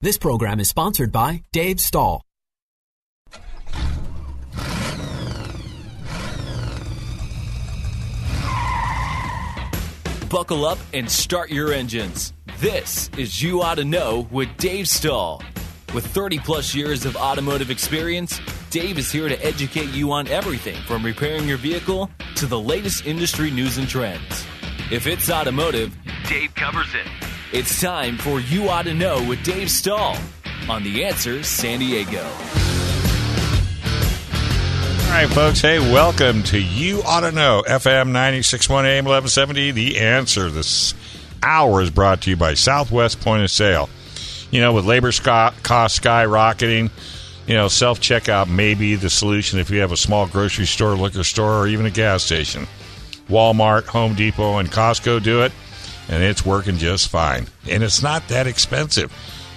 This program is sponsored by Dave Stahl. Buckle up and start your engines. This is You Ought to Know with Dave Stahl. With 30 plus years of automotive experience, Dave is here to educate you on everything from repairing your vehicle to the latest industry news and trends. If it's automotive, Dave covers it. It's time for You Ought to Know with Dave Stahl on The Answer San Diego. All right, folks. Hey, welcome to You Ought to Know, FM 961 AM 1170. The answer this hour is brought to you by Southwest Point of Sale. You know, with labor sky, costs skyrocketing, you know, self checkout may be the solution if you have a small grocery store, liquor store, or even a gas station. Walmart, Home Depot, and Costco do it, and it's working just fine. And it's not that expensive,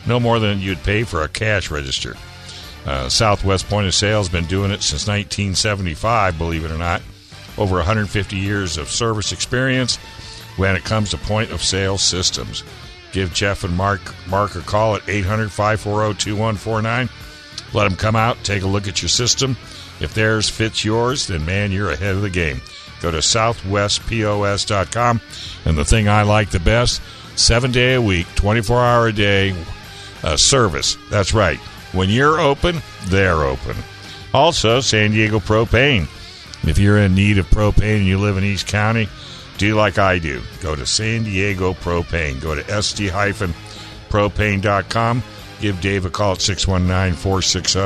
no more than you'd pay for a cash register. Uh, Southwest Point of Sale has been doing it since 1975, believe it or not. Over 150 years of service experience when it comes to point of sale systems. Give Jeff and Mark, Mark a call at 800 540 2149. Let them come out, take a look at your system. If theirs fits yours, then man, you're ahead of the game. Go to southwestpos.com. And the thing I like the best, seven day a week, 24 hour a day uh, service. That's right. When you're open, they're open. Also, San Diego Propane. If you're in need of propane and you live in East County, do like I do. Go to San Diego Propane. Go to st-propane.com. Give Dave a call at 619 460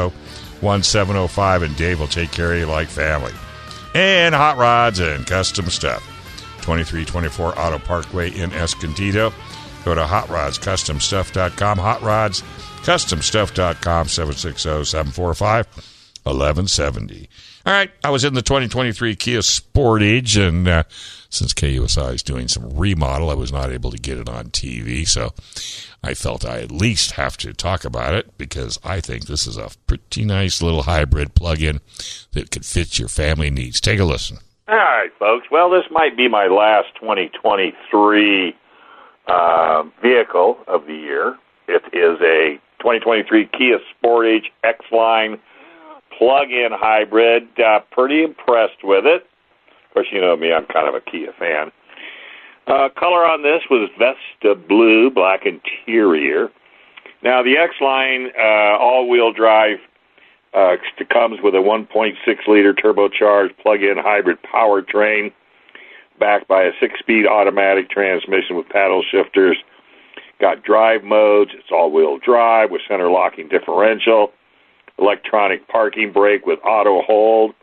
1705, and Dave will take care of you like family. And hot rods and custom stuff. 2324 Auto Parkway in Escondido. Go to hotrodscustomstuff.com. Hot Rods customstuff.com 760-745-1170 all right i was in the 2023 kia sportage and uh, since kusi is doing some remodel i was not able to get it on tv so i felt i at least have to talk about it because i think this is a pretty nice little hybrid plug-in that could fit your family needs take a listen all right folks well this might be my last 2023 uh, vehicle of the year it is a 2023 Kia Sportage X-Line plug-in hybrid. Uh, pretty impressed with it. Of course, you know me; I'm kind of a Kia fan. Uh, color on this was Vesta blue, black interior. Now the X-Line uh, all-wheel drive uh, comes with a 1.6 liter turbocharged plug-in hybrid powertrain, backed by a six-speed automatic transmission with paddle shifters Got drive modes. It's all-wheel drive with center locking differential, electronic parking brake with auto hold.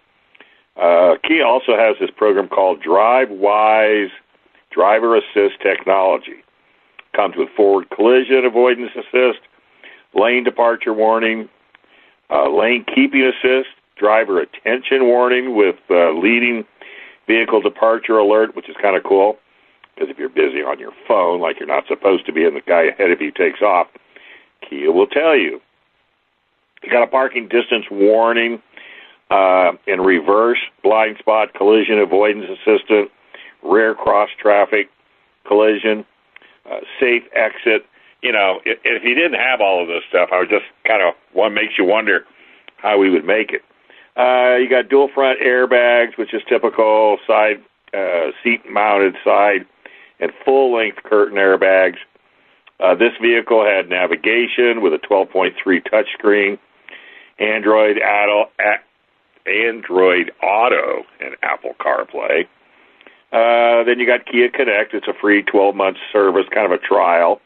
Uh, Kia also has this program called DriveWise Driver Assist Technology. Comes with forward collision avoidance assist, lane departure warning, uh, lane keeping assist, driver attention warning with uh, leading vehicle departure alert, which is kind of cool. Because if you're busy on your phone, like you're not supposed to be, and the guy ahead of you takes off, Kia will tell you. You got a parking distance warning uh, in reverse, blind spot, collision avoidance assistant, rear cross traffic, collision, uh, safe exit. You know, if, if you didn't have all of this stuff, I would just kind of one makes you wonder how we would make it. Uh, you got dual front airbags, which is typical side uh, seat mounted side and full length curtain airbags. Uh, this vehicle had navigation with a 12.3 touchscreen, Android Auto, Android Auto, and Apple CarPlay. Uh, then you got Kia Connect. It's a free 12 month service, kind of a trial.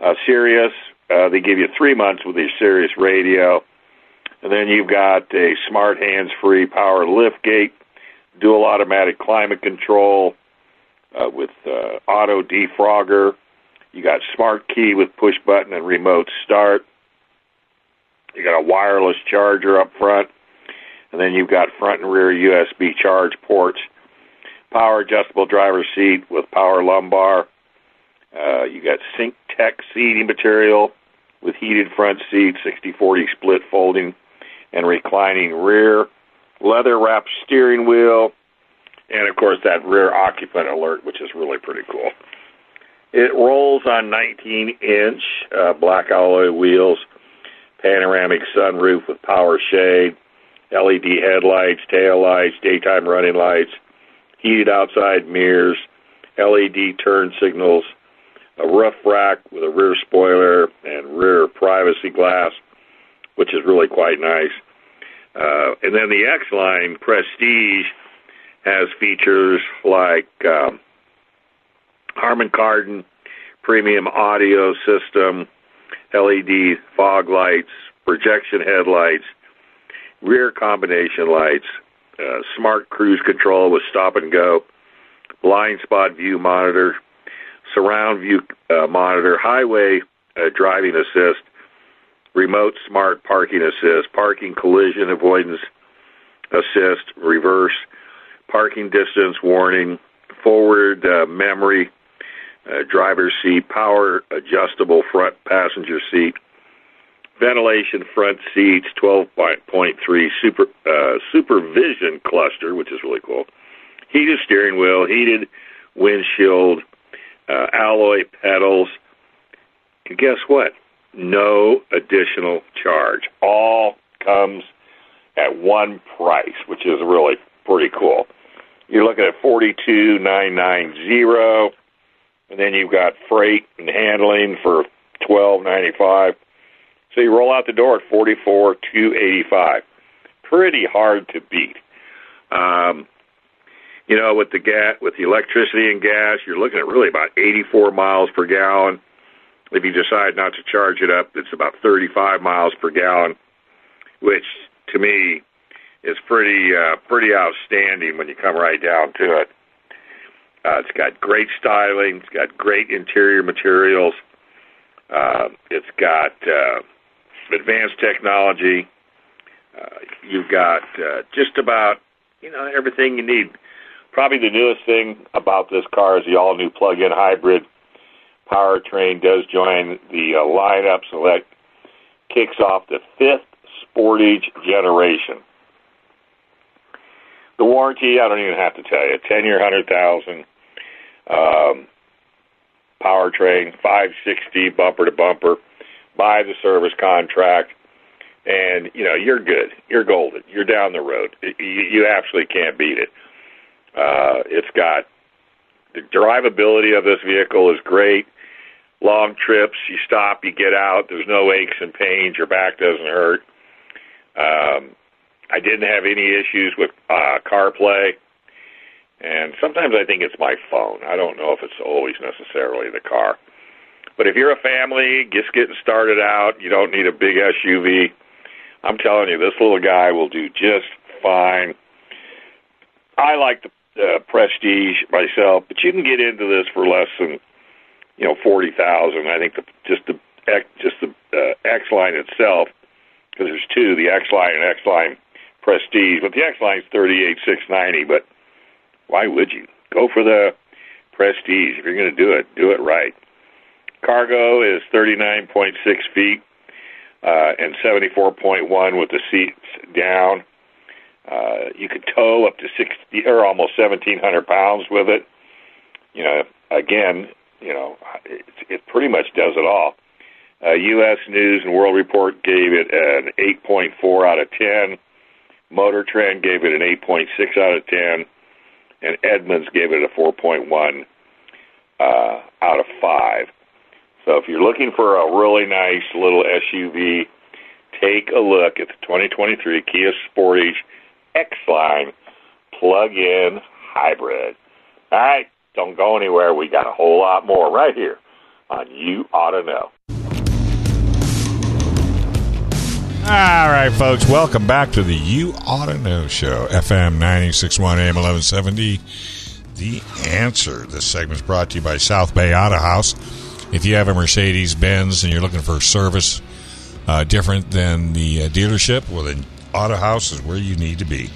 Uh, Sirius, uh, they give you three months with your Sirius radio. And then you've got a smart hands free power lift gate, dual automatic climate control, uh, with uh, auto defogger, You got smart key with push button and remote start. You got a wireless charger up front, and then you've got front and rear USB charge ports. Power adjustable driver seat with power lumbar. Uh, you got Sync Tech seating material with heated front seats, 60-40 split folding and reclining rear, leather wrapped steering wheel, and of course that rear occupant alert, which is really pretty cool. It rolls on 19 inch uh, black alloy wheels, panoramic sunroof with power shade, LED headlights, tail lights, daytime running lights, heated outside mirrors, LED turn signals, a roof rack with a rear spoiler and rear privacy glass, which is really quite nice. Uh, and then the X Line Prestige has features like um, Harman Kardon premium audio system, LED fog lights, projection headlights, rear combination lights, uh, smart cruise control with stop and go, blind spot view monitor, surround view uh, monitor, highway uh, driving assist, remote smart parking assist, parking collision avoidance assist, reverse, parking distance warning, forward uh, memory, uh, driver's seat, power adjustable front passenger seat, ventilation front seats, 12.3 super uh, supervision cluster, which is really cool, heated steering wheel, heated windshield, uh, alloy pedals, and guess what? No additional charge. All comes at one price, which is really pretty cool. You're looking at forty two nine nine zero, and then you've got freight and handling for twelve ninety five. So you roll out the door at forty four two eighty five. Pretty hard to beat. Um, you know, with the gas, with the electricity and gas, you're looking at really about 84 miles per gallon. If you decide not to charge it up, it's about 35 miles per gallon, which to me is pretty uh, pretty outstanding when you come right down to it. Uh, it's got great styling. It's got great interior materials. Uh, it's got uh, advanced technology. Uh, you've got uh, just about you know everything you need Probably the newest thing about this car is the all-new plug-in hybrid powertrain does join the uh, lineup, that kicks off the fifth Sportage generation. The warranty, I don't even have to tell you, 10 year, 100,000. Um, powertrain, 560 bumper to bumper, buy the service contract, and you know you're good. You're golden. You're down the road. You, you absolutely can't beat it. Uh, it's got the drivability of this vehicle is great. Long trips, you stop, you get out. There's no aches and pains. Your back doesn't hurt. Um, I didn't have any issues with uh, CarPlay, and sometimes I think it's my phone. I don't know if it's always necessarily the car. But if you're a family just getting started out, you don't need a big SUV. I'm telling you, this little guy will do just fine. I like the uh, prestige myself, but you can get into this for less than you know forty thousand. I think the, just the just the uh, X line itself, because there's two, the X line and X line Prestige, but the X line is thirty eight six ninety. But why would you go for the Prestige if you're going to do it? Do it right. Cargo is thirty nine point six feet uh, and seventy four point one with the seats down. Uh, you could tow up to sixty or almost seventeen hundred pounds with it. You know, again, you know, it, it pretty much does it all. Uh, U.S. News and World Report gave it an 8.4 out of 10. Motor Trend gave it an 8.6 out of 10, and Edmunds gave it a 4.1 uh, out of 5. So if you're looking for a really nice little SUV, take a look at the 2023 Kia Sportage X-Line plug-in hybrid. All right, don't go anywhere. We got a whole lot more right here on You Ought to Know. All right, folks, welcome back to the You Ought to Know Show, FM 961 AM 1170. The Answer. This segment is brought to you by South Bay Auto House. If you have a Mercedes Benz and you're looking for service uh, different than the uh, dealership, well, then Auto House is where you need to be.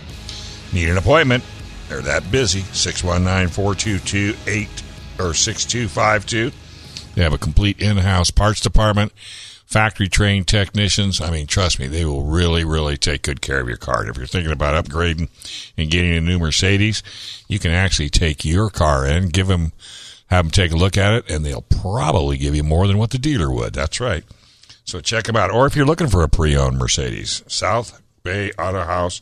Need an appointment? They're that busy. 619 422 8 or 6252. They have a complete in house parts department, factory trained technicians. I mean, trust me, they will really, really take good care of your car. And if you're thinking about upgrading and getting a new Mercedes, you can actually take your car in, give them, have them take a look at it, and they'll probably give you more than what the dealer would. That's right. So check them out. Or if you're looking for a pre owned Mercedes, South Bay Auto House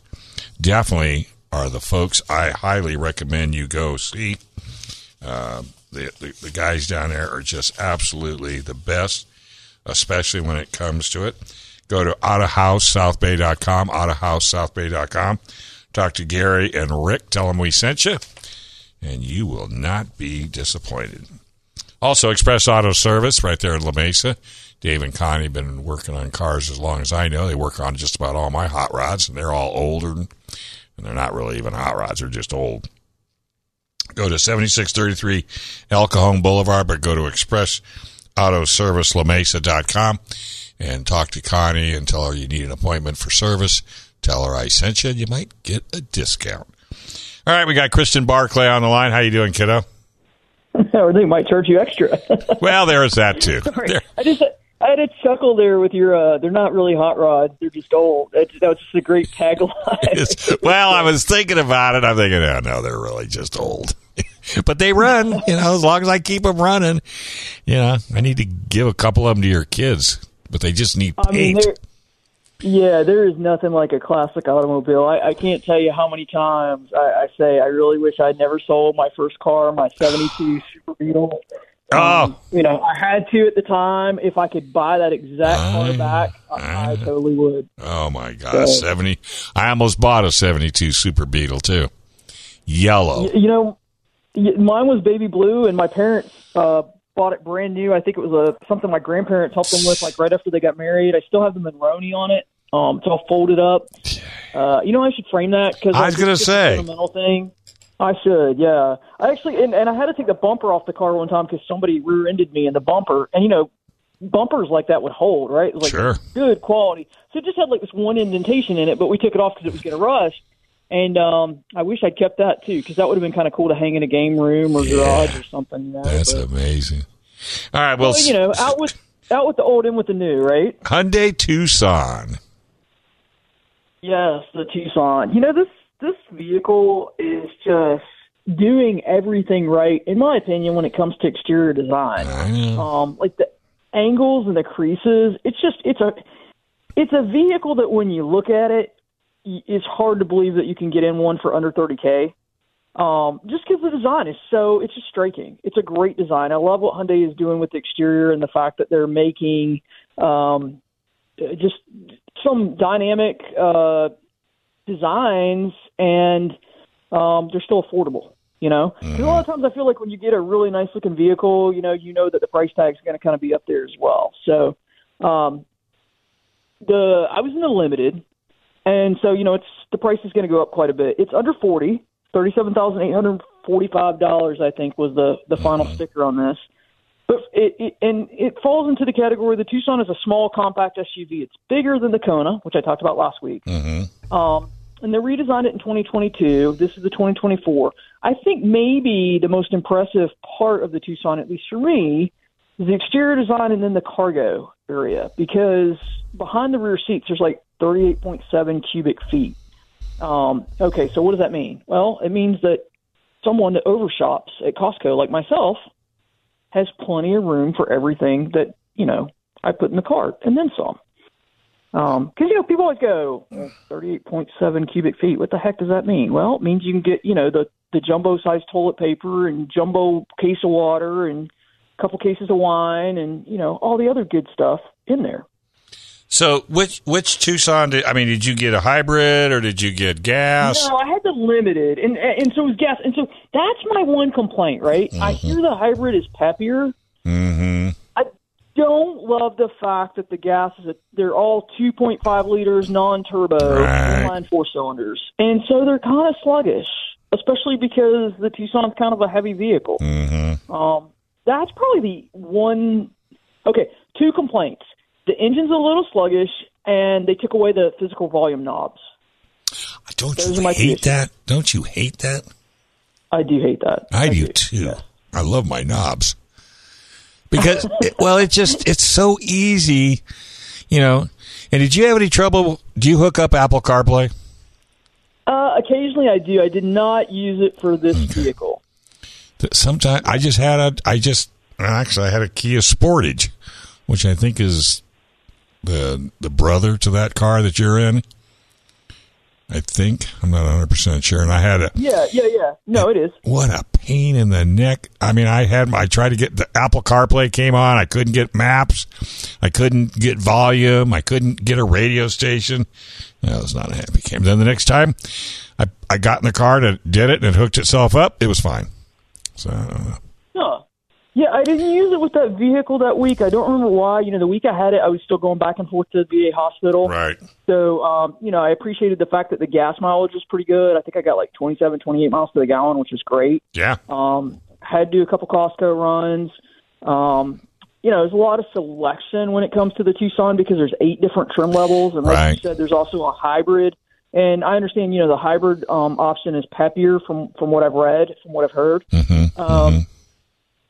definitely are the folks I highly recommend you go see. Uh, the, the, the guys down there are just absolutely the best, especially when it comes to it. Go to AutoHouseSouthBay.com, AutoHouseSouthBay.com. Talk to Gary and Rick. Tell them we sent you, and you will not be disappointed. Also, Express Auto Service right there in La Mesa. Dave and Connie have been working on cars as long as I know. They work on just about all my hot rods, and they're all older, and they're not really even hot rods. They're just old. Go to 7633 El Cajon Boulevard, but go to Express Auto Service LaMesa.com and talk to Connie and tell her you need an appointment for service. Tell her I sent you, and you might get a discount. All right, we got Kristen Barclay on the line. How you doing, kiddo? or they might charge you extra. well, there's that too. Sorry. There- I just I had a chuckle there with your. uh They're not really hot rods; they're just old. That, that was just a great tagline. Well, I was thinking about it. I'm thinking, oh no, they're really just old. but they run, you know, as long as I keep them running. You know, I need to give a couple of them to your kids, but they just need I mean, paint. there, yeah, there is nothing like a classic automobile. I, I can't tell you how many times I, I say I really wish I'd never sold my first car, my '72 Super Beetle. Oh, You know, I had to at the time. If I could buy that exact car back, I, I totally would. oh my God, seventy! I almost bought a '72 Super Beetle too, yellow. Y- You know, y- mine was baby blue, and my parents uh, bought it brand new. I think it was a something my grandparents helped them with, like right after they got married. I still have the Monroney on it. Um, it's all folded up. Uh, you know, I should frame that because I was gonna say. thing. I should, yeah. I actually, and, and I had to take the bumper off the car one time because somebody rear-ended me in the bumper, and you know, bumpers like that would hold, right? Like Sure. good quality. So it just had like this one indentation in it, but we took it off because it was going to rust. And um, I wish I'd kept that too, because that would have been kind of cool to hang in a game room or garage or something. You know? That's but, amazing. All right, well, well, you know, out with out with the old, in with the new, right? Hyundai Tucson. Yes, the Tucson. You know this this vehicle is just doing everything right, in my opinion, when it comes to exterior design. Um, like the angles and the creases. It's just it's a it's a vehicle that when you look at it, it's hard to believe that you can get in one for under thirty k. Um, just because the design is so it's just striking. It's a great design. I love what Hyundai is doing with the exterior and the fact that they're making um, just some dynamic uh, designs and um, they're still affordable. You know, 'Cause a lot of times I feel like when you get a really nice looking vehicle, you know, you know that the price tag is going to kind of be up there as well. So, um, the I was in the limited, and so you know, it's the price is going to go up quite a bit. It's under forty, thirty-seven thousand eight hundred forty-five dollars, I think, was the the final sticker on this. But it, it and it falls into the category. The Tucson is a small compact SUV. It's bigger than the Kona, which I talked about last week. Um, and they redesigned it in 2022. This is the 2024. I think maybe the most impressive part of the Tucson, at least for me, is the exterior design and then the cargo area because behind the rear seats there's like 38.7 cubic feet. Um, okay, so what does that mean? Well, it means that someone that overshops at Costco, like myself, has plenty of room for everything that you know I put in the cart and then some. Because you know people always go well, thirty-eight point seven cubic feet. What the heck does that mean? Well, it means you can get you know the the jumbo size toilet paper and jumbo case of water and a couple cases of wine and you know all the other good stuff in there. So, which which Tucson did I mean? Did you get a hybrid or did you get gas? No, I had the limited, and and so it was gas, and so that's my one complaint, right? I hear the hybrid is peppier. Mm-hmm. I don't love the fact that the gas is a, they're all 2.5 liters non-turbo Right. inline four cylinders, and so they're kind of sluggish, especially because the Tucson's kind of a heavy vehicle. Mm-hmm. Um, that's probably the one. Okay, two complaints. The engine's a little sluggish, and they took away the physical volume knobs. Don't Those you are my two hate that? Don't you hate that? I do hate that. I do too. I love my knobs because, well, it just it's so easy, you know. And did you have any trouble? Do you hook up Apple CarPlay? Uh, occasionally, I do. I did not use it for this vehicle. Sometimes I just had a, I just actually I had a Kia Sportage, which I think is the the brother to that car that you're in. I think I'm not 100 percent sure, and I had a Yeah, yeah, yeah. No, it is. what a pain in the neck. I mean, I had my, I tried to get the Apple CarPlay came on. I couldn't get maps. I couldn't get volume. I couldn't get a radio station. I was not a happy camper. Then the next time I, I got in the car and did it and it hooked itself up, it was fine. So, I don't know. Huh. Yeah, I didn't use it with that vehicle that week. I don't remember why. You know, the week I had it, I was still going back and forth to the VA hospital. right. So, um, you know, I appreciated the fact that the gas mileage was pretty good. I think I got like 27, 28 miles to the gallon, which is great. Yeah. Um, had to do a couple Costco runs. Um, you know, there's a lot of selection when it comes to the Tucson because there's eight different trim levels, and like Right. you said, there's also a hybrid. And I understand, you know, the hybrid um, option is peppier from from what I've read, from what I've heard. Mm-hmm. Um,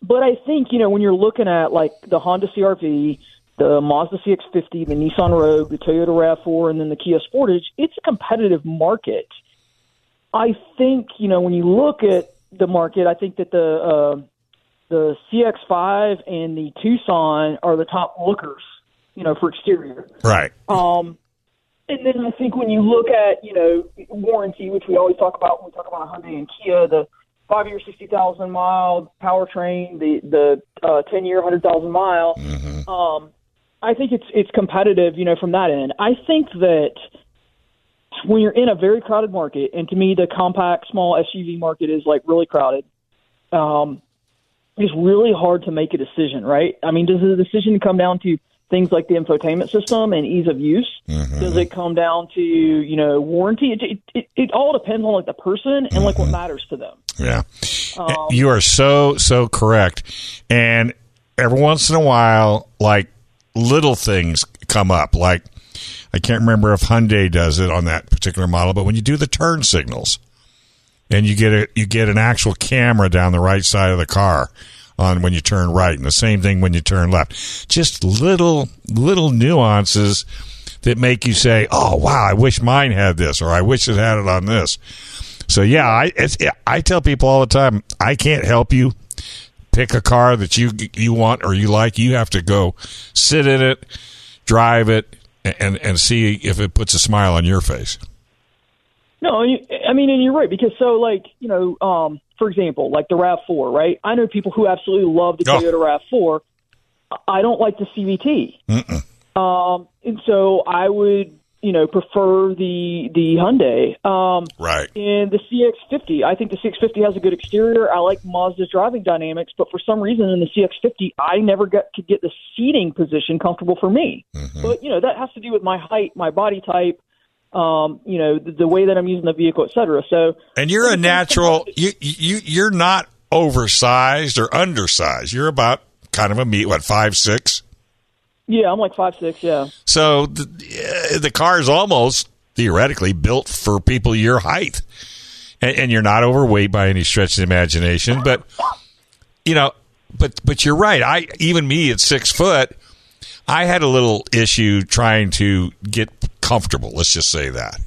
But I think you know when you're looking at like the Honda CRV, the Mazda CX-50, the Nissan Rogue, the Toyota Rav4, and then the Kia Sportage, it's a competitive market. I think you know when you look at the market, I think that the uh, the CX-5 and the Tucson are the top lookers, you know, for exterior. Right. Um, and then I think when you look at you know warranty, which we always talk about when we talk about a Hyundai and Kia, the five year, sixty thousand mile powertrain, the the uh, ten year, hundred thousand mile. Um, I think it's it's competitive, you know, from that end. I think that when you're in a very crowded market, and to me, the compact small SUV market is like really crowded. Um, it's really hard to make a decision, right? I mean, does the decision come down to things like the infotainment system and ease of use? Mm-hmm. Does it come down to you know warranty? It, it, it, it all depends on like the person and like what mm-hmm. matters to them. Yeah. Eh, um, you are so, so correct. And every once in a while, like little things come up. Like, I can't remember if Hyundai does it on that particular model, but when you do the turn signals and you get a, you get an actual camera down the right side of the car on when you turn right and the same thing when you turn left. Just little, little nuances that make you say, "Oh, wow, I wish mine had this," or "I wish it had it on this." So yeah, I I tell people all the time, I can't help you pick a car that you you want or you like. You have to go sit in it, drive it, and and see if it puts a smile on your face. No, I mean, and you're right because so like you know, um, for example, like the Rav Four, right? I know people who absolutely love the Oh. Toyota Rav Four. I don't like the CVT, um, and so I would you know prefer the the Hyundai. Um, Right. and the CX50, I think the CX50 has a good exterior. I like Mazda's driving dynamics, but for some reason in the CX50, I never got to get the seating position comfortable for me. But you know that has to do with my height, my body type, um, you know the, the way that I'm using the vehicle, et cetera. So And you're a natural. You you you're not oversized or undersized. You're about kind of a meat. What five six? yeah, I'm like five six. Yeah, So the, the car is almost theoretically built for people your height, and, and you're not overweight by any stretch of the imagination. But you know, but but you're right. I even me at six foot, I had a little issue trying to get comfortable. Let's just say that.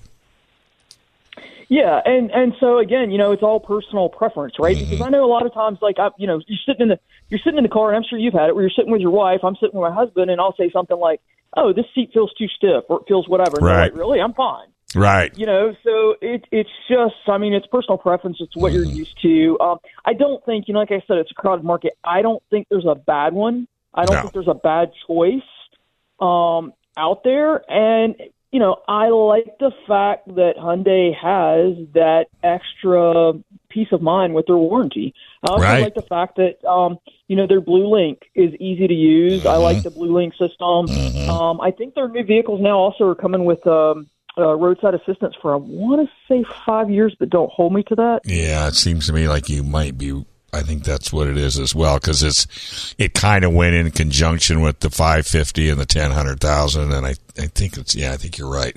Yeah, and and so again, you know, it's all personal preference, right? Because I know a lot of times, like I, you know, you're sitting in the you're sitting in the car, and I'm sure you've had it, where you're sitting with your wife, I'm sitting with my husband, and I'll say something like, "Oh, this seat feels too stiff," or "It feels whatever," and Right. like, "Really? I'm fine." Right. You know, so it it's just, I mean, it's personal preference. It's what you're used to. Um, I don't think, you know, like I said, it's a crowded market. I don't think there's a bad one. I don't No. think there's a bad choice um, out there. And you know, I like the fact that Hyundai has that extra peace of mind with their warranty. I also Right. like the fact that um, you know their Blue Link is easy to use. I like the Blue Link system. Um, I think their new vehicles now also are coming with um, uh, roadside assistance for I want to say five years, but don't hold me to that. Yeah, it seems to me like you might be I think that's what it is as well because it's it kind of went in conjunction with the 550 and the 10 hundred thousand, and I I think it's yeah I think you're right.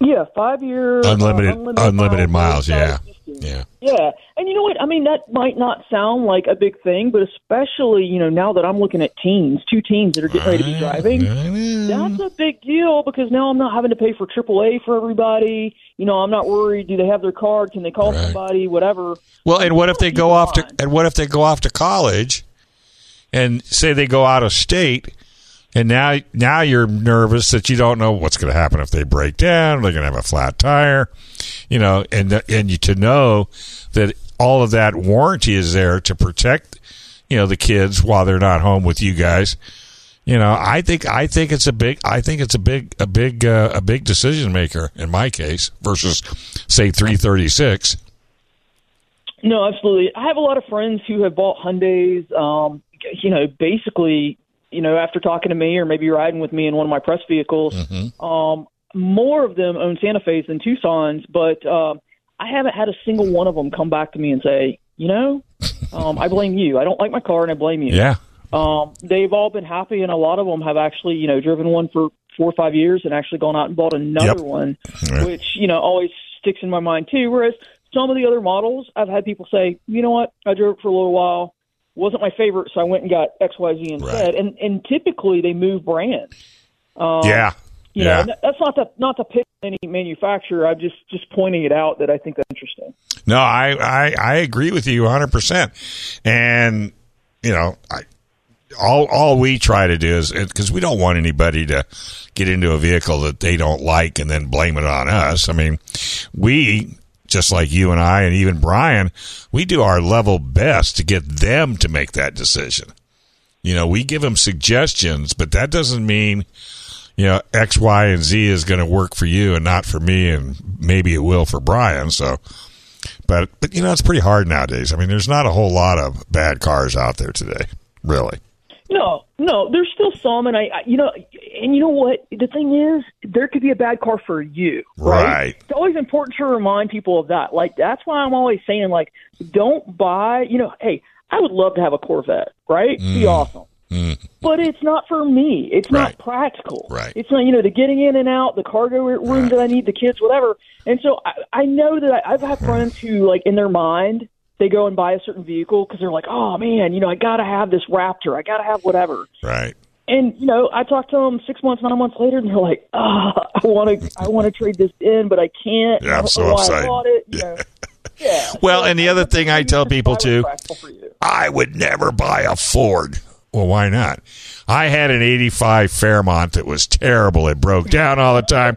Yeah, five year Unlimited uh, unlimited miles, yeah, yeah. Yeah, and you know what? I mean, that might not sound like a big thing, but especially you know now that I'm looking at teens, two teens that are getting ready to be driving, that's a big deal because now I'm not having to pay for AAA for everybody. You know, I'm not worried. Do they have their card? Can they call Right. somebody? Whatever. Well, and what if they go off to and what if they go off to college and say they go out of state and now now you're nervous that you don't know what's going to happen if they break down, they're going to have a flat tire, you know, and and you to know that all of that warranty is there to protect you know the kids while they're not home with you guys. You know, I think I think it's a big I think it's a big a big uh, a big decision maker in my case versus say 336. No, absolutely. I have a lot of friends who have bought Hyundai's. Um, you know, basically, you know, after talking to me or maybe riding with me in one of my press vehicles, um, more of them own Santa Fe's than Tucson's, but uh, I haven't had a single one of them come back to me and say, you know, um, I blame you. I don't like my car, and I blame you. Yeah. Um, they've all been happy, and a lot of them have actually, you know, driven one for four or five years and actually gone out and bought another Yep. one, Yeah. which you know always sticks in my mind too. Whereas some of the other models, I've had people say, you know what, I drove it for a little while, wasn't my favorite, so I went and got X Y Z instead. And and typically they move brands. Um, Yeah. You yeah. know, that's not to not to pick any manufacturer. I'm just just pointing it out that I think that's interesting. No, I, I, I agree with you 100%. And, you know, I, all, all we try to do is because we don't want anybody to get into a vehicle that they don't like and then blame it on us. I mean, we, just like you and I and even Brian, we do our level best to get them to make that decision. You know, we give them suggestions, but that doesn't mean, you know, X, Y, and Z is going to work for you and not for me, and maybe it will for Brian. So, but but you know, it's pretty hard nowadays. I mean, there's not a whole lot of bad cars out there today, really. No, no, there's still some, and I, I, you know, and you know what? The thing is, there could be a bad car for you, right? Right. It's always important to remind people of that. Like that's why I'm always saying, like, don't buy. You know, hey, I would love to have a Corvette, right? Be awesome. But it's not for me. It's Mm. Right. not practical. Right. It's not, you know, the getting in and out, the cargo room Right. that I need, the kids, whatever. And so I, I know that I, I've had friends who, like, in their mind, they go and buy a certain vehicle because they're like, oh man, you know, I got to have this Raptor, I got to have whatever. Right. And you know, I talked to them six months, nine months later, and they're like, "Ah, I want to, I want to trade this in, but I can't. Yeah, I'm so upset. I bought it." You know? Yeah. Well, So and the other thing I tell people too- practical for you. I would never buy a Ford. Well, why not? I had an 85 Fairmont that was terrible. It broke down all the time.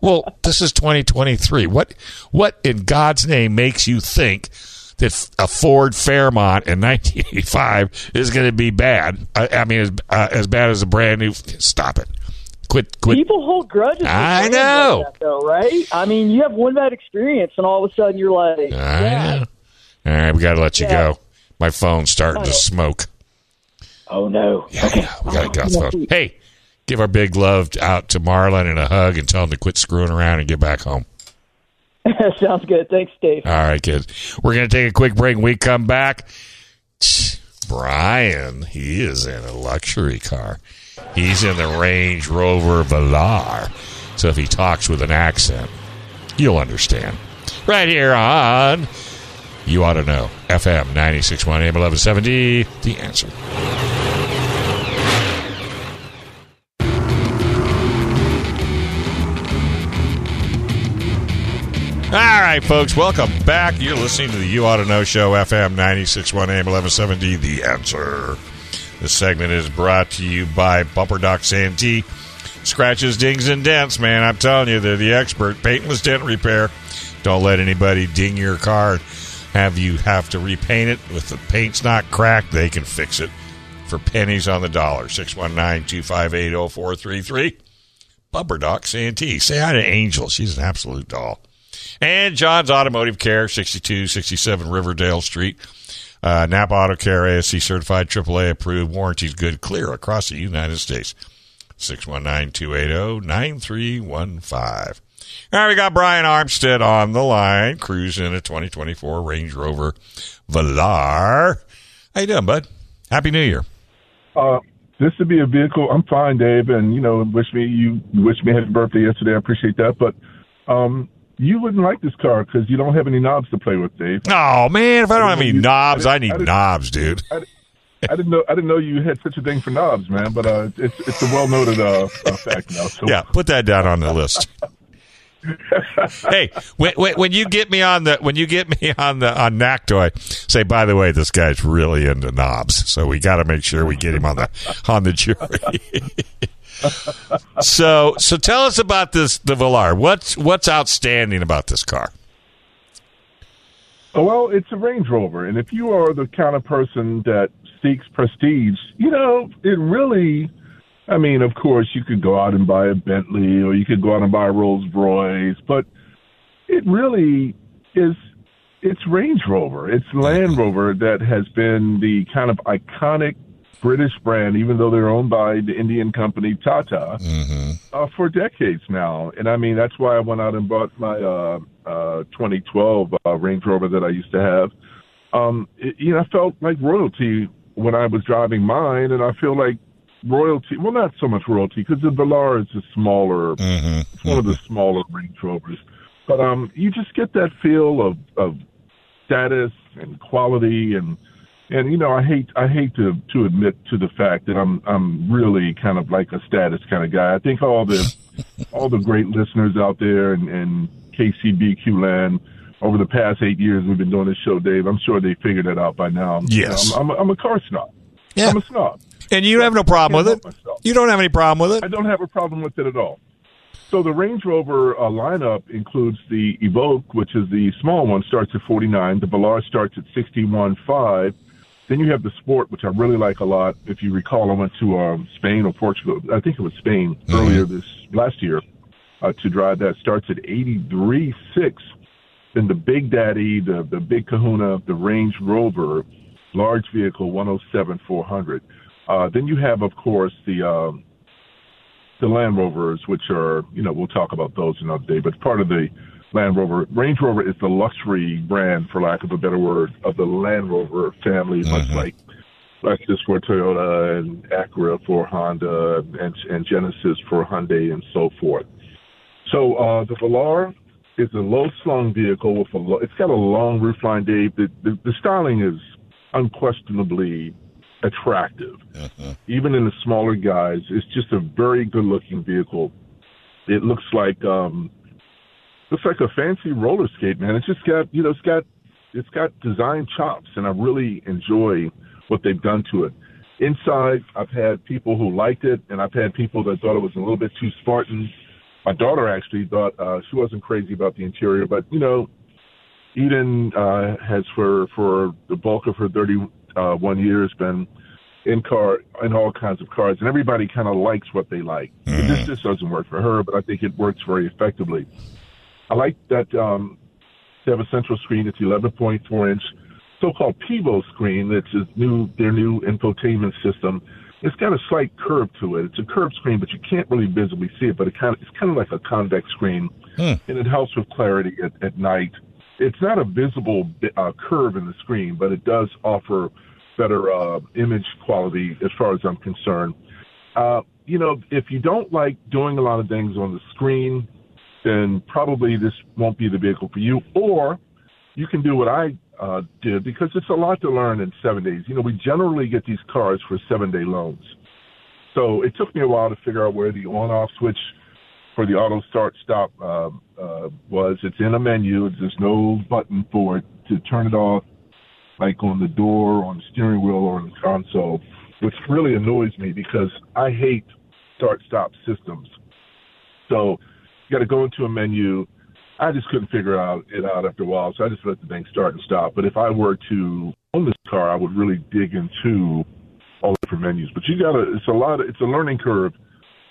Well, this is 2023. What what in God's name makes you think that a Ford Fairmont in 1985 is going to be bad? I, I mean, as, uh, as bad as a brand new. Stop it. Quit. Quit. People hold grudges. I know. like that, though, right? I mean, you have one bad experience, and all of a sudden you're like, I yeah. know. All right, we got to let you Yeah. go. My phone's starting to smoke. "Oh no." Yeah, okay. we got to get off the Oh, phone. Hey, give our big love out to Marlon and a hug and tell him to quit screwing around and get back home. Sounds good. Thanks, Dave. All right, kids. We're going to take a quick break. When we come back, Brian, he is in a luxury car. He's in the Range Rover Velar. So if he talks with an accent, you'll understand. Right here on You Ought to Know, FM 961 AM 1170, The Answer. All right, folks, welcome back. You're listening to the You Ought to Know Show, FM 961 AM 1170, The Answer. This segment is brought to you by Bumper Doc Santee. Scratches, dings, and dents, man. I'm telling you, they're the expert. Paintless dent repair. Don't let anybody ding your car have you have to repaint it. If the paint's not cracked, they can fix it for pennies on the dollar. 619 258 0433. Bumper Doc Santee. Say hi to Angel. She's an absolute doll. And John's Automotive Care, 6267 Riverdale Street. Uh, Napa Auto Care, ASE certified, AAA approved, warranties good, clear across the United States. 619 280 9315. All right, we got Brian Armstead on the line, cruising a 2024 Range Rover Velar. How you doing, bud? Happy New Year. Uh, this would be a vehicle. I'm fine, Dave, and you know, wish me you wish me happy birthday yesterday. I appreciate that, but um, you wouldn't like this car because you don't have any knobs to play with, Dave. Oh man, if I don't have any You- knobs, I I need didn't- knobs, dude. I, I didn't know I didn't know you had such a thing for knobs, man. But uh, it's it's a well noted uh, uh, fact now. So Yeah, put that down on the list. hey, when, when, when you get me on the when you get me on the on NACTOY, say by the way, this guy's really into knobs, so we got to make sure we get him on the on the jury. so so tell us about this the Velar. What's what's outstanding about this car? Oh, Well, it's a Range Rover, and if you are the kind of person that seeks prestige, you know, it really. I mean, of course, you could go out and buy a Bentley, or you could go out and buy a Rolls Royce, but it really is. It's Range Rover. It's Land Rover that has been the kind of iconic British brand, even though they're owned by the Indian company Tata uh, for decades now. And I mean, that's why I went out and bought my uh, uh, 2012 uh, Range Rover that I used to have. Um, it, you know, I felt like royalty when I was driving mine, and I feel like royalty. Well, not so much royalty because the Velar is a smaller. It's one of the smaller Range Rovers, but um, you just get that feel of of status and quality and and you know I hate I hate to to admit to the fact that I'm I'm really kind of like a status kind of guy. I think all the all the great listeners out there and, and KCBQ land over the past eight years we've been doing this show, Dave. I'm sure they figured that out by now. Yes. I'm, I'm, a, I'm a car snob. Yeah. I'm a snob. And you have no problem with it. You don't have any problem with it. I don't have a problem with it at all. So the Range Rover uh, lineup includes the Evoque, which is the small one, starts at 49. The Velar starts at 61.5. Then you have the Sport, which I really like a lot. If you recall, I went to um, Spain or Portugal. I think it was Spain earlier this last year uh, to drive that. Starts at 83.6. Then the Big Daddy, the the Big Kahuna, the Range Rover, large vehicle, 107.400. Uh, then you have, of course, the um, the Land Rovers, which are, you know, we'll talk about those another day, but part of the Land Rover. Range Rover is the luxury brand, for lack of a better word, of the Land Rover family, much like Lexus for Toyota and Acura for Honda and, and Genesis for Hyundai and so forth. So uh, the Velar is a low slung vehicle with a lo- it's got a long roofline, Dave. The, the, the styling is unquestionably attractive even in the smaller guys. It's just a very good looking vehicle. It looks like um looks like a fancy roller skate, man. It's just got you know, it's got it's got design chops and I really enjoy what they've done to it. Inside I've had people who liked it and I've had people that thought it was a little bit too Spartan. My daughter actually thought uh she wasn't crazy about the interior, but you know, Eden uh, has for for the bulk of her 31 years been in car in all kinds of cars, and everybody kind of likes what they like. This just doesn't work for her, but I think it works very effectively. I like that um, they have a central screen. It's 11.4 inch, so-called Pivi screen. That's new their new infotainment system. It's got a slight curve to it. It's a curved screen, but you can't really visibly see it. But it kind of it's kind of like a convex screen, and it helps with clarity at, at night. It's not a visible uh, curve in the screen, but it does offer better uh, image quality as far as I'm concerned. Uh, you know, if you don't like doing a lot of things on the screen, then probably this won't be the vehicle for you. Or you can do what I uh, did because it's a lot to learn in seven days. You know, we generally get these cars for seven day loans. So it took me a while to figure out where the on off switch for the auto start stop uh, uh, was. It's in a menu. There's no button for it to turn it off, like on the door, on the steering wheel, or on the console, which really annoys me because I hate start stop systems. So got to go into a menu. I just couldn't figure out it out after a while, so I just let the thing start and stop. But if I were to own this car, I would really dig into all the different menus. But you got to. It's a lot. Of, it's a learning curve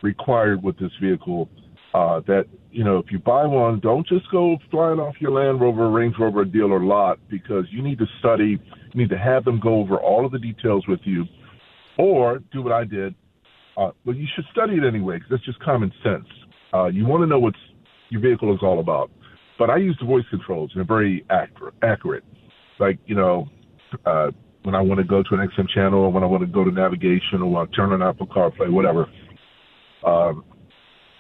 required with this vehicle. Uh, that you know, if you buy one, don't just go flying off your Land Rover, Range Rover dealer lot because you need to study. You need to have them go over all of the details with you, or do what I did. Uh, but you should study it anyway because that's just common sense. Uh, you want to know what your vehicle is all about. But I use the voice controls and they're very accurate. accurate. Like, you know, uh, when I want to go to an XM channel or when I want to go to navigation or when I turn on Apple CarPlay, whatever. Um,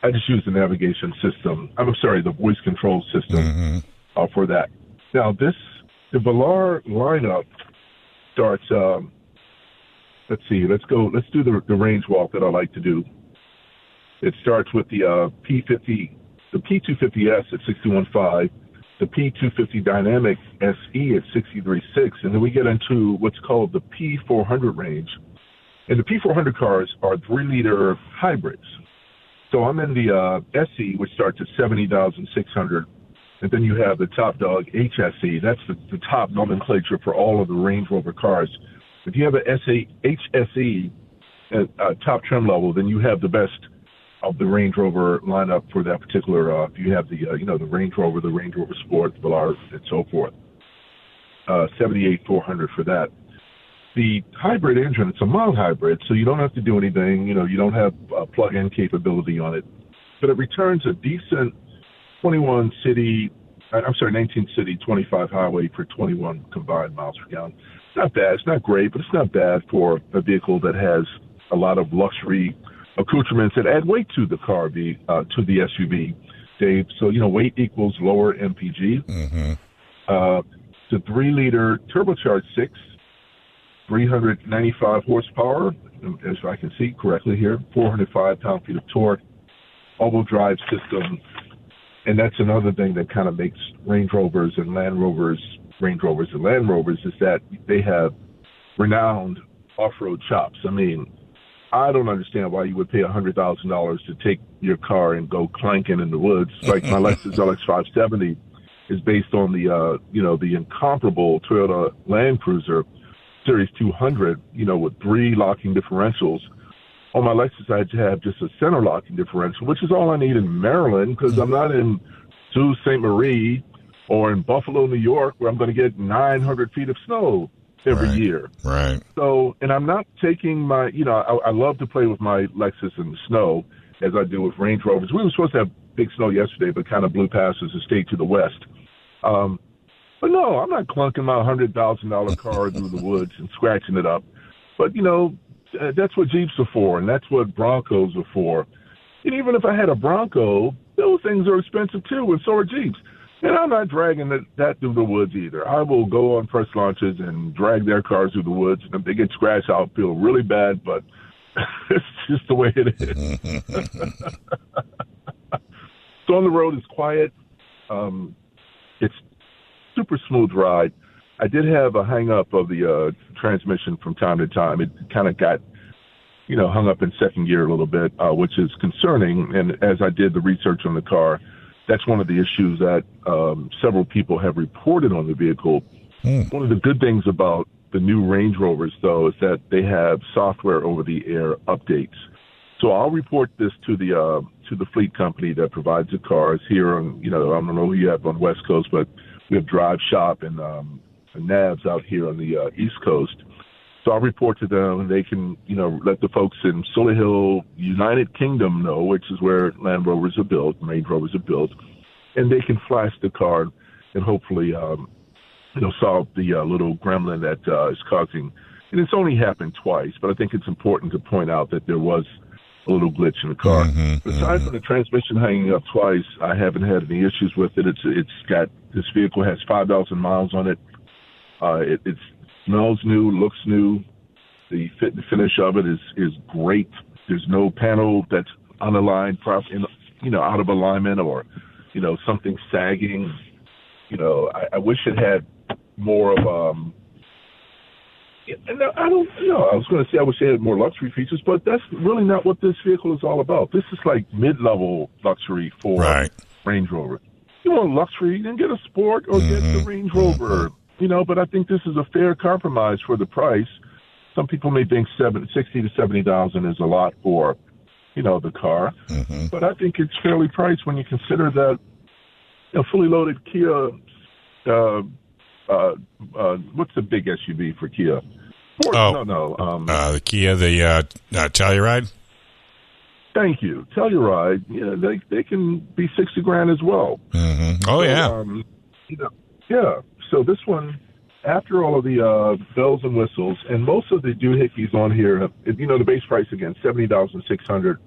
I just use the navigation system. I'm sorry, the voice control system Mm-hmm. uh, for that. Now, this the Velar lineup starts. Um, let's see. Let's go. Let's do the the range walk that I like to do. It starts with the uh, P50, the P250S at 61.5, the P250 Dynamic SE at 63.6, and then we get into what's called the P400 range. And the P400 cars are three liter hybrids. So I'm in the uh, SE, which starts at 70,600. And then you have the top dog HSE. That's the, the top nomenclature for all of the Range Rover cars. If you have a SA, HSE at uh, top trim level, then you have the best of the Range Rover lineup for that particular. Uh, if you have the, uh, you know, the Range Rover, the Range Rover Sport, Velar, and so forth. Uh, 78,400 for that. The hybrid engine, it's a mild hybrid, so you don't have to do anything. You know, you don't have uh, plug-in capability on it, but it returns a decent 21 city. I- I'm sorry, 19 city, 25 highway for 21 combined miles per gallon. Not bad. It's not great, but it's not bad for a vehicle that has a lot of luxury accoutrements that add weight to the car, the uh, to the SUV, Dave. So you know, weight equals lower MPG. Mm-hmm. Uh, it's a three liter turbocharged six, 395 horsepower, as I can see correctly here, 405 pound feet of torque, all-wheel drive system, and that's another thing that kind of makes Range Rovers and Land Rovers, Range Rovers and Land Rovers, is that they have renowned off-road chops. I mean, I don't understand why you would pay hundred thousand dollars to take your car and go clanking in the woods. Like my Lexus LX 570 is based on the uh, you know the incomparable Toyota Land Cruiser Series 200, you know, with three locking differentials. On my Lexus, I just have just a center locking differential, which is all I need in Maryland because I'm not in Sault Ste. Marie or in Buffalo, New York, where I'm going to get 900 feet of snow every Right. year. Right. So, and I'm not taking my, you know, I, I love to play with my Lexus in the snow as I do with Range Rovers. We were supposed to have big snow yesterday, but kind of blew past us and stayed to the west. Um, but no, I'm not clunking my hundred thousand dollar car through the woods and scratching it up. But you know, uh, that's what Jeeps are for, and that's what Broncos are for. And even if I had a Bronco, those things are expensive too, and so are Jeeps. And I'm not dragging that, that through the woods either. I will go on press launches and drag their cars through the woods. And if they get scratched, I'll feel really bad, but it's just the way it is. so on the road, it's quiet. Um, it's super smooth ride. I did have a hang up of the uh, transmission from time to time. It kind of got, you know, hung up in second gear a little bit, uh, which is concerning. And as I did the research on the car, that's one of the issues that um, several people have reported on the vehicle. One of the good things about the new Range Rovers, though, is that they have software over the air updates. So I'll report this to the uh, to the fleet company that provides the cars here. On you know, I don't know who you have on West Coast, but we have Drive Shop and um, Nabs out here on the uh, East Coast. So I'll report to them, and they can, you know, let the folks in Solihull, United Kingdom know, which is where Land Rovers are built, Range Rovers are built, and they can flash the car and hopefully, um, you know, solve the uh, little gremlin that uh, is causing. And it's only happened twice, but I think it's important to point out that there was a little glitch in the car. Aside from the transmission hanging up twice, I haven't had any issues with it. It's it's got this vehicle has five thousand miles on it. Uh, it it smells new, looks new. The fit and finish of it is is great. There's no panel that's unaligned, prop, in, you know, out of alignment or you know something sagging. You know, I, I wish it had more of um. And I don't know. I was going to say I wish it had more luxury features, but that's really not what this vehicle is all about. This is like mid-level luxury for Right. Range Rover. You want luxury, then get a sport or get the Range Rover. You know, but I think this is a fair compromise for the price. Some people may think seven, sixty to seventy thousand is a lot for, you know, the car, but I think it's fairly priced when you consider that a fully loaded Kia. Uh, uh, uh, what's the big SUV for Kia? Ford, Oh. no, no. Um, Uh, the Kia, the uh, uh, Telluride. Thank you. Telluride, you know, they they can be sixty grand as well. Mm-hmm. Oh yeah. Um, you know, yeah. So this one, after all of the uh, bells and whistles, and most of the doohickeys on here, have, you know, the base price again seventy thousand six hundred.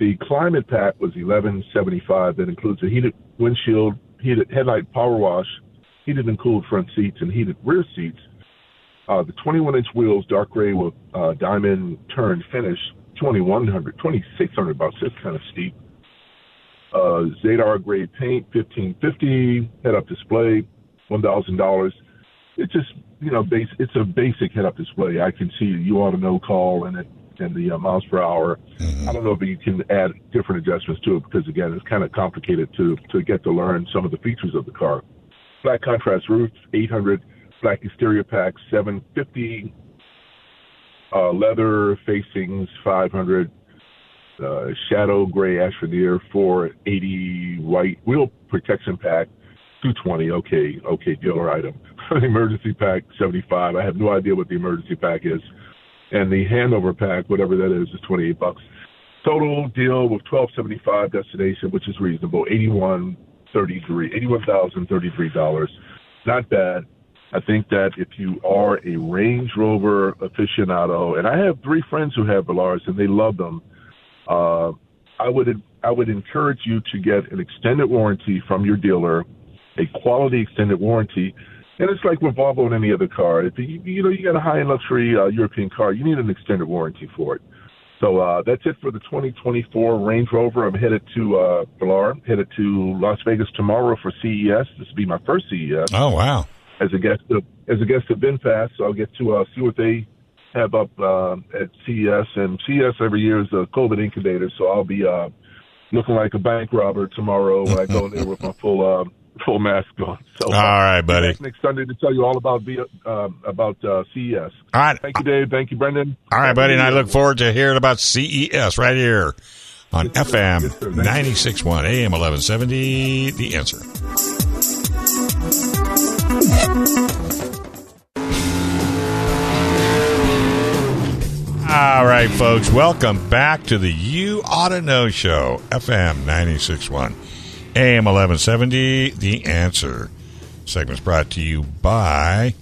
The climate pack was eleven seventy five. That includes a heated windshield, heated headlight power wash, heated and cooled front seats, and heated rear seats. Uh, the 21 inch wheels, dark gray with uh, diamond turn finish, 2100, 2600 bucks. It's kind of steep. Uh, Zadar grade paint, 1550. Head up display, $1,000. It's just, you know, base, it's a basic head up display. I can see you ought to know call and it, and the uh, miles per hour. Mm-hmm. I don't know if you can add different adjustments to it because again, it's kind of complicated to to get to learn some of the features of the car. Black contrast roof, 800. Black exterior pack, 750. Uh, leather facings, 500. Uh, shadow gray ash veneer, 480. White wheel protection pack, 220. Okay, okay, dealer item. emergency pack, 75. I have no idea what the emergency pack is. And the handover pack, whatever that is, is 28 bucks. Total deal with 1275 destination, which is reasonable, 8133, $81,033. Not bad. I think that if you are a Range Rover aficionado, and I have three friends who have Velars and they love them, uh, I would I would encourage you to get an extended warranty from your dealer, a quality extended warranty, and it's like with Volvo and any other car. If you you know you got a high end luxury uh, European car, you need an extended warranty for it. So uh, that's it for the 2024 Range Rover. I'm headed to uh, headed to Las Vegas tomorrow for CES. This will be my first CES Oh wow. as a guest of, as a guest of VinFast, so I'll get to uh, see what they have up uh, at CES. And CES every year is a COVID incubator, so I'll be uh, looking like a bank robber tomorrow when I go in there with my full uh, full mask on. So, All right, buddy. next Sunday to tell you all about uh, about uh, CES. All right. Thank you, Dave. Thank you, Brendan. All right, buddy, and I look forward to hearing about CES right here on FM 96.1 AM 1170. The answer. All right, folks, welcome back to the You Auto Know Show, FM 96.1 AM 1170. The answer. Segment's brought to you by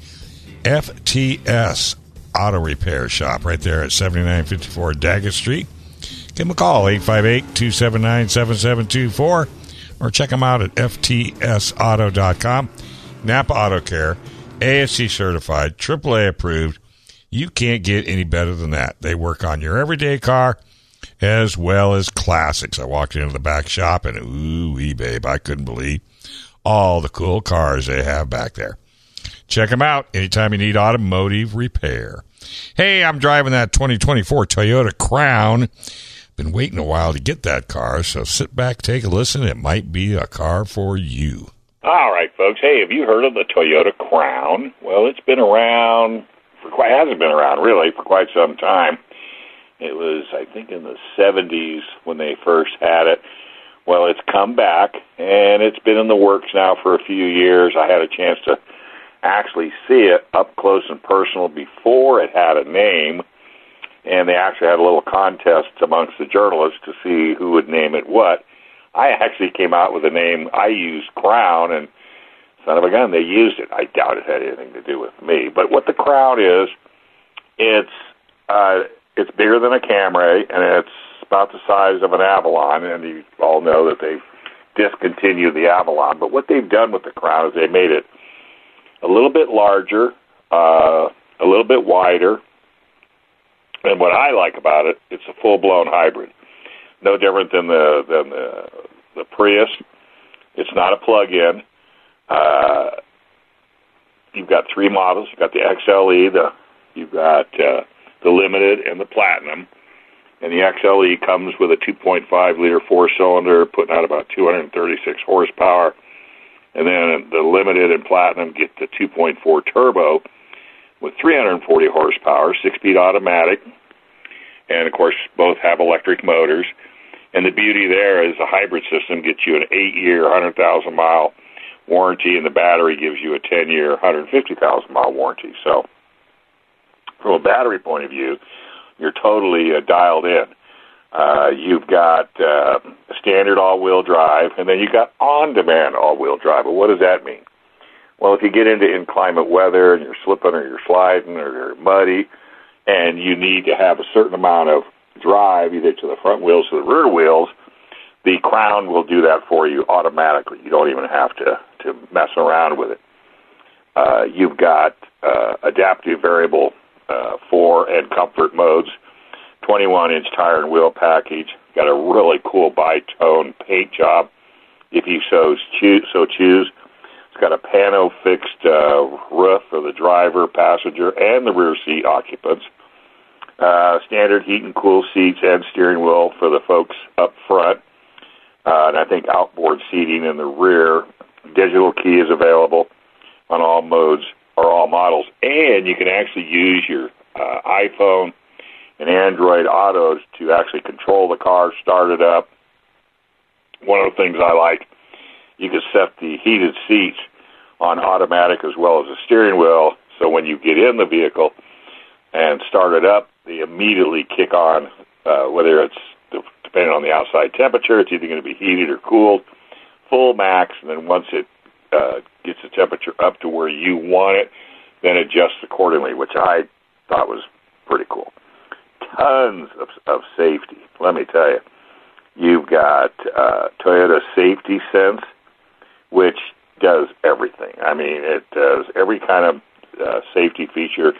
FTS Auto Repair Shop right there at 7954 Daggett Street. Give them a call, 858 279 7724, or check them out at FTSauto.com. Napa Auto Care, ASE certified, AAA approved. You can't get any better than that. They work on your everyday car as well as classics. I walked into the back shop and ooh, wee babe, I couldn't believe all the cool cars they have back there. Check them out anytime you need automotive repair. Hey, I'm driving that 2024 Toyota Crown. Been waiting a while to get that car, so sit back, take a listen. It might be a car for you. All right, folks. Hey, have you heard of the Toyota Crown? Well, it's been around for quite hasn't been around really for quite some time. It was, I think, in the 70s when they first had it. Well, it's come back, and it's been in the works now for a few years. I had a chance to actually see it up close and personal before it had a name, and they actually had a little contest amongst the journalists to see who would name it what. I actually came out with a name I used, Crown, and son of a gun, they used it. I doubt it had anything to do with me. But what the Crown is, it's uh, it's bigger than a Camry, and it's about the size of an Avalon. And you all know that they've discontinued the Avalon. But what they've done with the Crown is they made it a little bit larger, uh, a little bit wider. And what I like about it, it's a full-blown hybrid. No different than the than the the Prius. It's not a plug-in. Uh, you've got three models. You've got the XLE, the you've got uh, the Limited, and the Platinum. And the XLE comes with a 2.5 liter four cylinder, putting out about 236 horsepower. And then the Limited and Platinum get the 2.4 turbo with 340 horsepower, six speed automatic. And of course, both have electric motors. And the beauty there is the hybrid system gets you an eight year, 100,000 mile warranty, and the battery gives you a 10 year, 150,000 mile warranty. So, from a battery point of view, you're totally uh, dialed in. Uh, you've got uh, standard all-wheel drive, and then you've got on-demand all-wheel drive. But what does that mean? Well, if you get into inclement weather and you're slipping or you're sliding or you're muddy, and you need to have a certain amount of drive either to the front wheels or the rear wheels, the Crown will do that for you automatically. You don't even have to to mess around with it. Uh, you've got uh, adaptive variable uh, for and comfort modes, 21 inch tire and wheel package. Got a really cool bi-tone paint job if you so choose. So choose. It's got a pano fixed uh, roof for the driver, passenger, and the rear seat occupants. Uh, standard heat and cool seats and steering wheel for the folks up front. Uh, and I think outboard seating in the rear. Digital key is available on all modes or all models, and you can actually use your uh, iPhone and Android Autos to actually control the car, start it up. One of the things I like, you can set the heated seats on automatic as well as the steering wheel, so when you get in the vehicle and start it up, they immediately kick on, uh, whether it's depending on the outside temperature, it's either going to be heated or cooled, full max, and then once it uh, gets the temperature up to where you want it, then adjusts accordingly, which I thought was pretty cool. Tons of, of safety. Let me tell you, you've got uh, Toyota Safety Sense, which does everything. I mean, it does every kind of uh, safety feature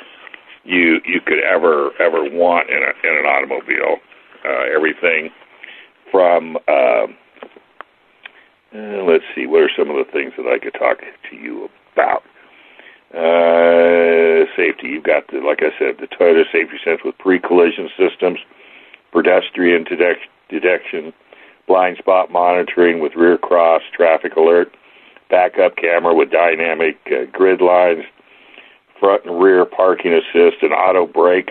you you could ever ever want in a in an automobile. Uh, everything from uh, uh, let's see, what are some of the things that I could talk to you about? Uh, safety. You've got the, like I said, the Toyota Safety Sense with pre-collision systems, pedestrian detect- detection, blind spot monitoring with rear cross traffic alert, backup camera with dynamic uh, grid lines, front and rear parking assist, and auto brake.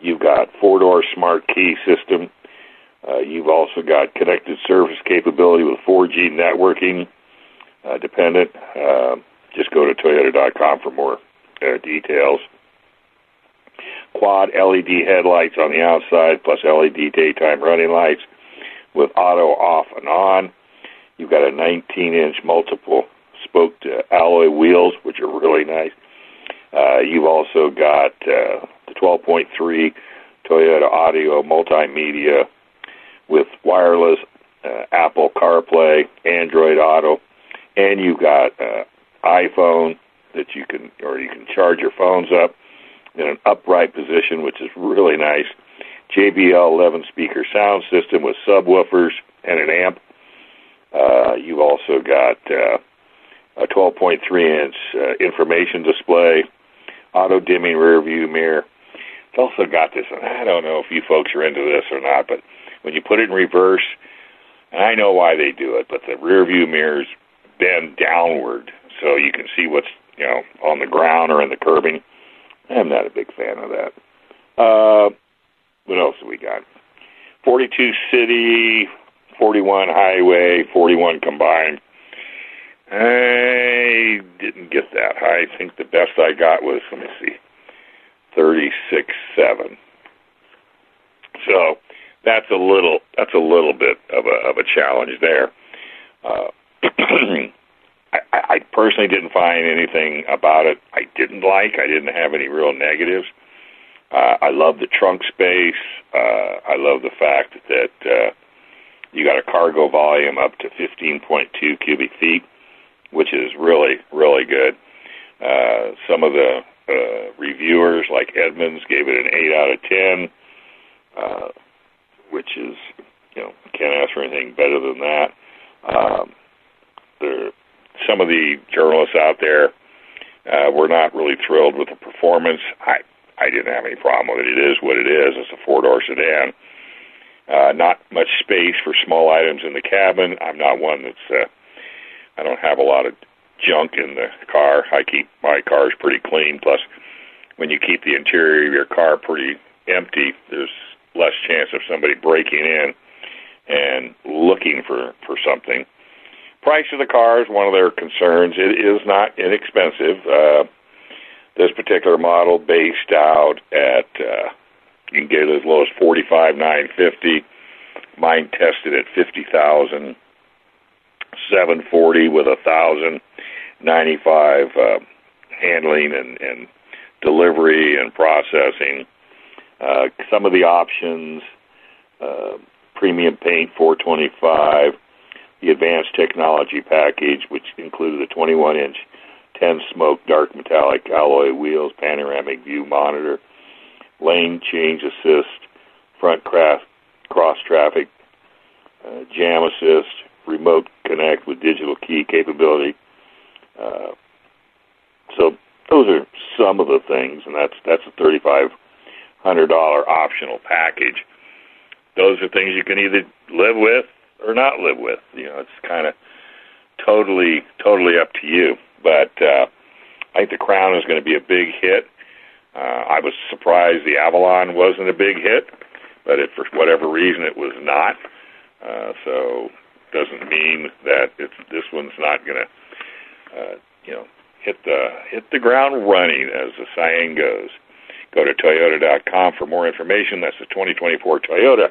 You've got four-door smart key system, uh, you've also got connected service capability with 4G networking uh, dependent. Uh, just go to Toyota.com for more uh, details. Quad LED headlights on the outside, plus LED daytime running lights with auto off and on. You've got a 19 inch multiple spoked uh, alloy wheels, which are really nice. Uh, you've also got uh, the 12.3 Toyota Audio multimedia with wireless uh, Apple CarPlay, Android Auto, and you've got uh, iPhone that you can or you can charge your phones up in an upright position, which is really nice. JBL 11 speaker sound system with subwoofers and an amp. Uh, you've also got uh, a 12.3 inch uh, information display, auto dimming rear view mirror. It's also got this, and I don't know if you folks are into this or not, but when you put it in reverse, and I know why they do it, but the rear view mirrors bend downward so you can see what's you know on the ground or in the curbing. I'm not a big fan of that. Uh, what else have we got? 42 city, 41 highway, 41 combined. I didn't get that high. I think the best I got was let me see, 36 seven. So that's a little that's a little bit of a of a challenge there. Uh, I, I personally didn't find anything about it I didn't like. I didn't have any real negatives. Uh, I love the trunk space. Uh, I love the fact that uh, you got a cargo volume up to 15.2 cubic feet, which is really really good. Uh, some of the uh, reviewers, like Edmunds, gave it an eight out of ten. Uh, which is, you know, can't ask for anything better than that. Um, there, some of the journalists out there uh, were not really thrilled with the performance. I I didn't have any problem with it. It is what it is. It's a four door sedan. Uh, not much space for small items in the cabin. I'm not one that's. Uh, I don't have a lot of junk in the car. I keep my cars pretty clean. Plus, when you keep the interior of your car pretty empty, there's less chance of somebody breaking in and looking for for something. Price of the car is one of their concerns. It is not inexpensive. Uh, this particular model, based out at uh, You can get it as low as forty five nine fifty. Mine tested at fifty thousand seven forty with a thousand ninety five uh, handling and, and delivery and processing. Uh, some of the options, uh, premium paint 425, the advanced technology package, which included a 21 inch 10 smoke dark metallic alloy wheels, panoramic view monitor, lane change assist, front cross, cross traffic, uh, jam assist, remote connect with digital key capability. Uh, so those are some of the things, and that's that's a thirty-five hundred dollar optional package. Those are things you can either live with or not live with. You know, it's kind of totally totally up to you. But uh, I think the Crown is going to be a big hit. Uh, I was surprised the Avalon wasn't a big hit, but it, for whatever reason it was not. Uh, so doesn't mean that it's this one's not going to, uh, you know, hit the hit the ground running, as the saying goes. Go to Toyota.com for more information. That's the 2024 Toyota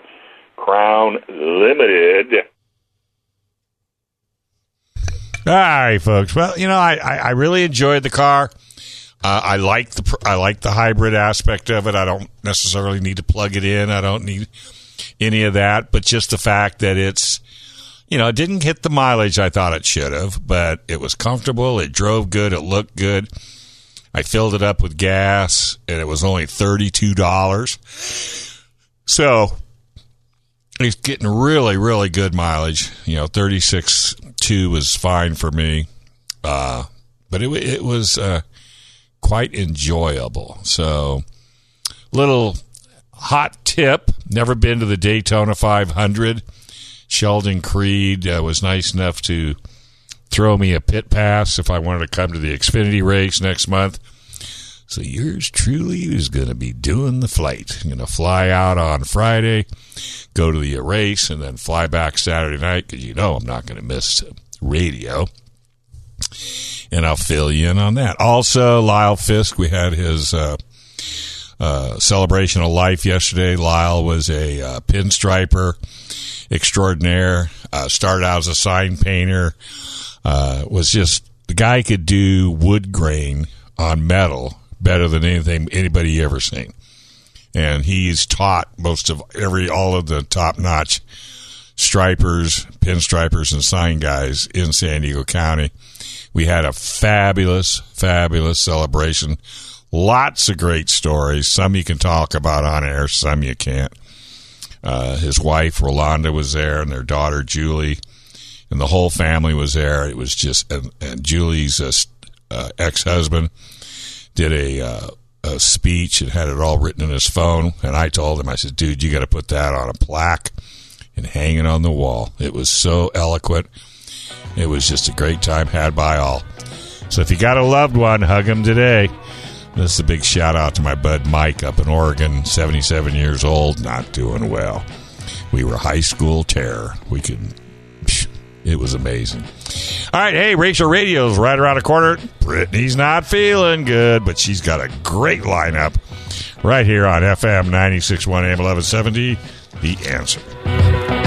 Crown Limited. All right, folks. Well, you know, I, I, I really enjoyed the car. Uh, I like the I like the hybrid aspect of it. I don't necessarily need to plug it in. I don't need any of that. But just the fact that it's you know, it didn't hit the mileage I thought it should have, but it was comfortable. It drove good. It looked good. I filled it up with gas, and it was only thirty-two dollars. So it's getting really, really good mileage. You know, thirty-six two was fine for me, uh, but it it was uh, quite enjoyable. So, little hot tip: never been to the Daytona 500 Sheldon Creed uh, was nice enough to throw me a pit pass if I wanted to come to the Xfinity race next month. So yours truly is going to be doing the flight. I'm going to fly out on Friday, go to the race, and then fly back Saturday night because you know I'm not going to miss radio. And I'll fill you in on that. Also, Lyle Fisk, we had his uh, uh, celebration of life yesterday. Lyle was a uh, pinstriper extraordinaire. Uh, started out as a sign painter. Uh, was just the guy could do wood grain on metal better than anything anybody ever seen. And he's taught most of every all of the top notch stripers, pinstripers, and sign guys in San Diego County. We had a fabulous, fabulous celebration. Lots of great stories. Some you can talk about on air, some you can't. Uh, his wife Rolanda was there, and their daughter Julie, and the whole family was there. It was just and, and Julie's uh, uh, ex-husband did a, uh, a speech and had it all written in his phone. And I told him, I said, "Dude, you got to put that on a plaque and hang it on the wall." It was so eloquent. It was just a great time had by all. So if you got a loved one, hug him today. This is a big shout out to my bud Mike up in Oregon, 77 years old, not doing well. We were high school terror. We could, it was amazing. All right, hey, Rachel Radio's right around the corner. Brittany's not feeling good, but she's got a great lineup right here on FM 961 AM 1170. The answer.